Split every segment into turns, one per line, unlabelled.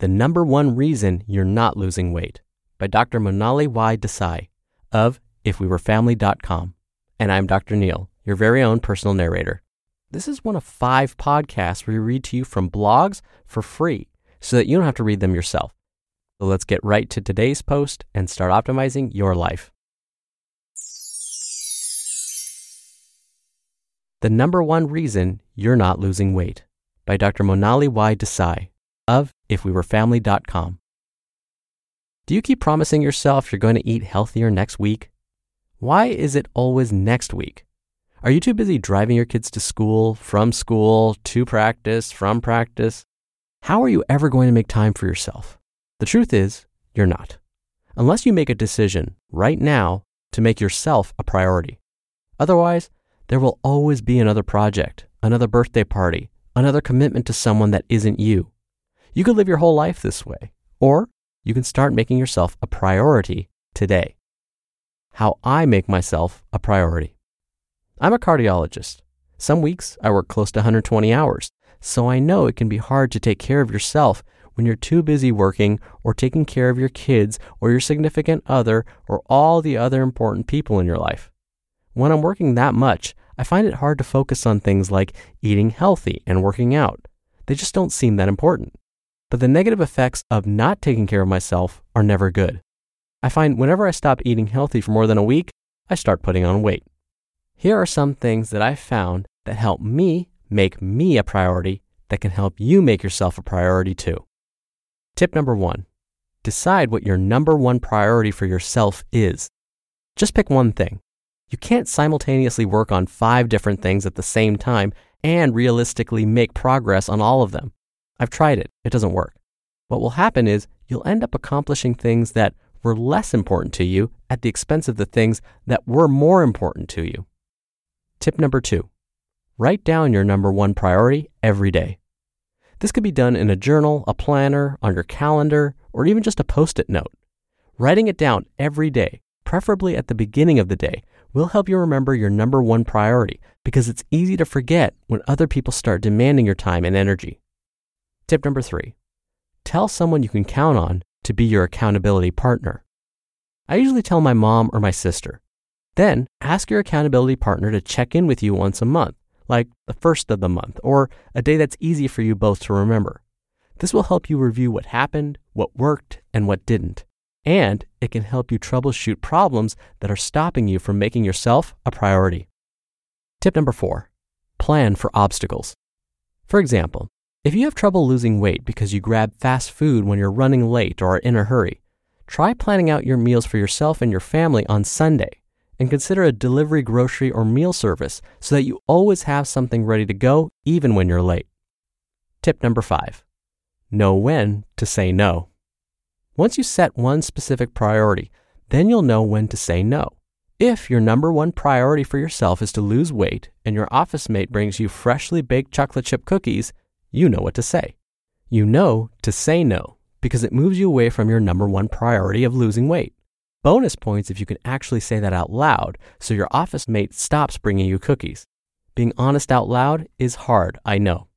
The Number One Reason You're Not Losing Weight by Dr. Monali Y. Desai of ifwewerefamily.com. And I'm Dr. Neal, your very own personal narrator. This is one of five podcasts we read to you from blogs for free so that you don't have to read them yourself. So let's get right to today's post and start optimizing your life. The Number One Reason You're Not Losing Weight by Dr. Monali Y. Desai of ifwewerefamily.com. Do you keep promising yourself you're going to eat healthier next week? Why is it always next week? Are you too busy driving your kids to school, from school, to practice, from practice? How are you ever going to make time for yourself? The truth is, you're not. Unless you make a decision right now to make yourself a priority. Otherwise, there will always be another project, another birthday party, another commitment to someone that isn't you. You could live your whole life this way, or you can start making yourself a priority today. How I make myself a priority. I'm a cardiologist. Some weeks I work close to 120 hours, so I know it can be hard to take care of yourself when you're too busy working or taking care of your kids or your significant other or all the other important people in your life. When I'm working that much, I find it hard to focus on things like eating healthy and working out. They just don't seem that important. But the negative effects of not taking care of myself are never good. I find whenever I stop eating healthy for more than a week, I start putting on weight. Here are some things that I've found that help me make me a priority that can help you make yourself a priority too. Tip number one decide what your number one priority for yourself is. Just pick one thing. You can't simultaneously work on five different things at the same time and realistically make progress on all of them. I've tried it, it doesn't work. What will happen is you'll end up accomplishing things that were less important to you at the expense of the things that were more important to you. Tip number two write down your number one priority every day. This could be done in a journal, a planner, on your calendar, or even just a post it note. Writing it down every day, preferably at the beginning of the day, will help you remember your number one priority because it's easy to forget when other people start demanding your time and energy. Tip number three tell someone you can count on to be your accountability partner. I usually tell my mom or my sister. Then ask your accountability partner to check in with you once a month, like the first of the month, or a day that's easy for you both to remember. This will help you review what happened, what worked, and what didn't. And it can help you troubleshoot problems that are stopping you from making yourself a priority. Tip number four plan for obstacles. For example, if you have trouble losing weight because you grab fast food when you're running late or are in a hurry, try planning out your meals for yourself and your family on Sunday and consider a delivery grocery or meal service so that you always have something ready to go even when you're late. Tip number five know when to say no. Once you set one specific priority, then you'll know when to say no. If your number one priority for yourself is to lose weight and your office mate brings you freshly baked chocolate chip cookies, you know what to say. You know to say no because it moves you away from your number one priority of losing weight. Bonus points if you can actually say that out loud so your office mate stops bringing you cookies. Being honest out loud is hard, I know.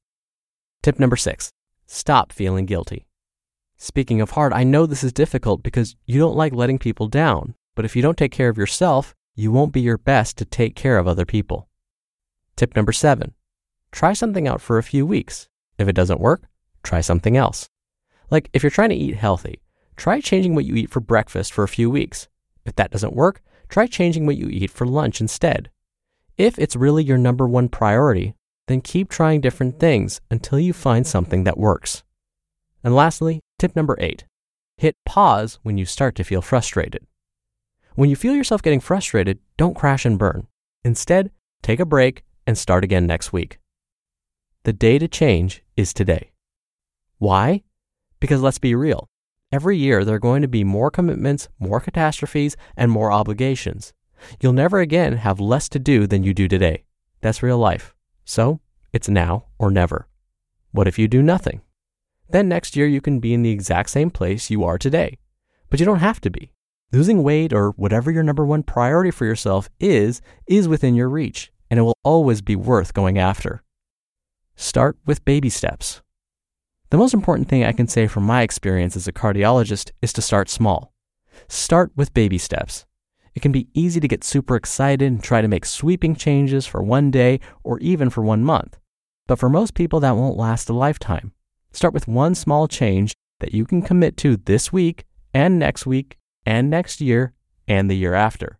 Tip number six stop feeling guilty. Speaking of hard, I know this is difficult because you don't like letting people down, but if you don't take care of yourself, you won't be your best to take care of other people. Tip number seven try something out for a few weeks if it doesn't work, try something else. Like if you're trying to eat healthy, try changing what you eat for breakfast for a few weeks. If that doesn't work, try changing what you eat for lunch instead. If it's really your number one priority, then keep trying different things until you find something that works. And lastly, tip number eight hit pause when you start to feel frustrated. When you feel yourself getting frustrated, don't crash and burn. Instead, take a break and start again next week. The day to change is today. Why? Because let's be real. Every year, there are going to be more commitments, more catastrophes, and more obligations. You'll never again have less to do than you do today. That's real life. So, it's now or never. What if you do nothing? Then next year, you can be in the exact same place you are today. But you don't have to be. Losing weight or whatever your number one priority for yourself is, is within your reach, and it will always be worth going after. Start with baby steps. The most important thing I can say from my experience as a cardiologist is to start small. Start with baby steps. It can be easy to get super excited and try to make sweeping changes for one day or even for one month. But for most people, that won't last a lifetime. Start with one small change that you can commit to this week and next week and next year and the year after.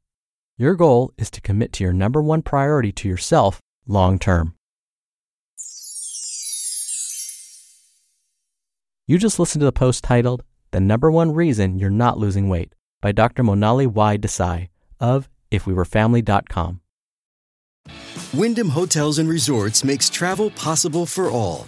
Your goal is to commit to your number one priority to yourself long term. You just listened to the post titled, The Number One Reason You're Not Losing Weight by Dr. Monali Y. Desai of IfWeWereFamily.com.
Wyndham Hotels and Resorts makes travel possible for all.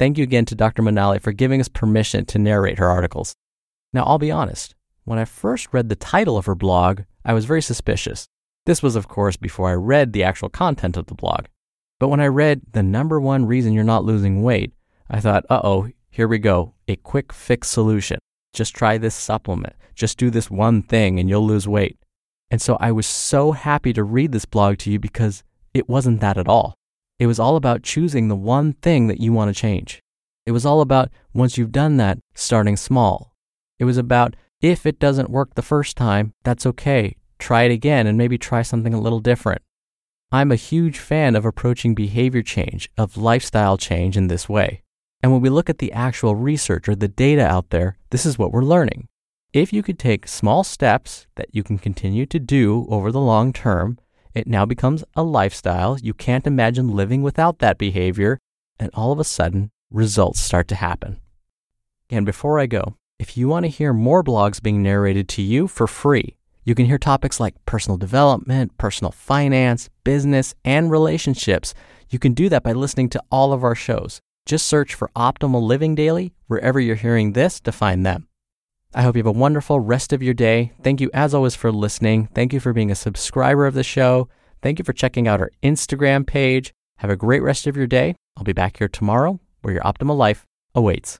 Thank you again to Dr. Monali for giving us permission to narrate her articles. Now, I'll be honest, when I first read the title of her blog, I was very suspicious. This was, of course, before I read the actual content of the blog. But when I read the number one reason you're not losing weight, I thought, uh oh, here we go, a quick fix solution. Just try this supplement. Just do this one thing and you'll lose weight. And so I was so happy to read this blog to you because it wasn't that at all. It was all about choosing the one thing that you want to change. It was all about, once you've done that, starting small. It was about, if it doesn't work the first time, that's okay. Try it again and maybe try something a little different. I'm a huge fan of approaching behavior change, of lifestyle change in this way. And when we look at the actual research or the data out there, this is what we're learning. If you could take small steps that you can continue to do over the long term it now becomes a lifestyle. You can't imagine living without that behavior. And all of a sudden, results start to happen. And before I go, if you want to hear more blogs being narrated to you for free, you can hear topics like personal development, personal finance, business, and relationships. You can do that by listening to all of our shows. Just search for Optimal Living Daily wherever you're hearing this to find them. I hope you have a wonderful rest of your day. Thank you, as always, for listening. Thank you for being a subscriber of the show. Thank you for checking out our Instagram page. Have a great rest of your day. I'll be back here tomorrow where your optimal life awaits.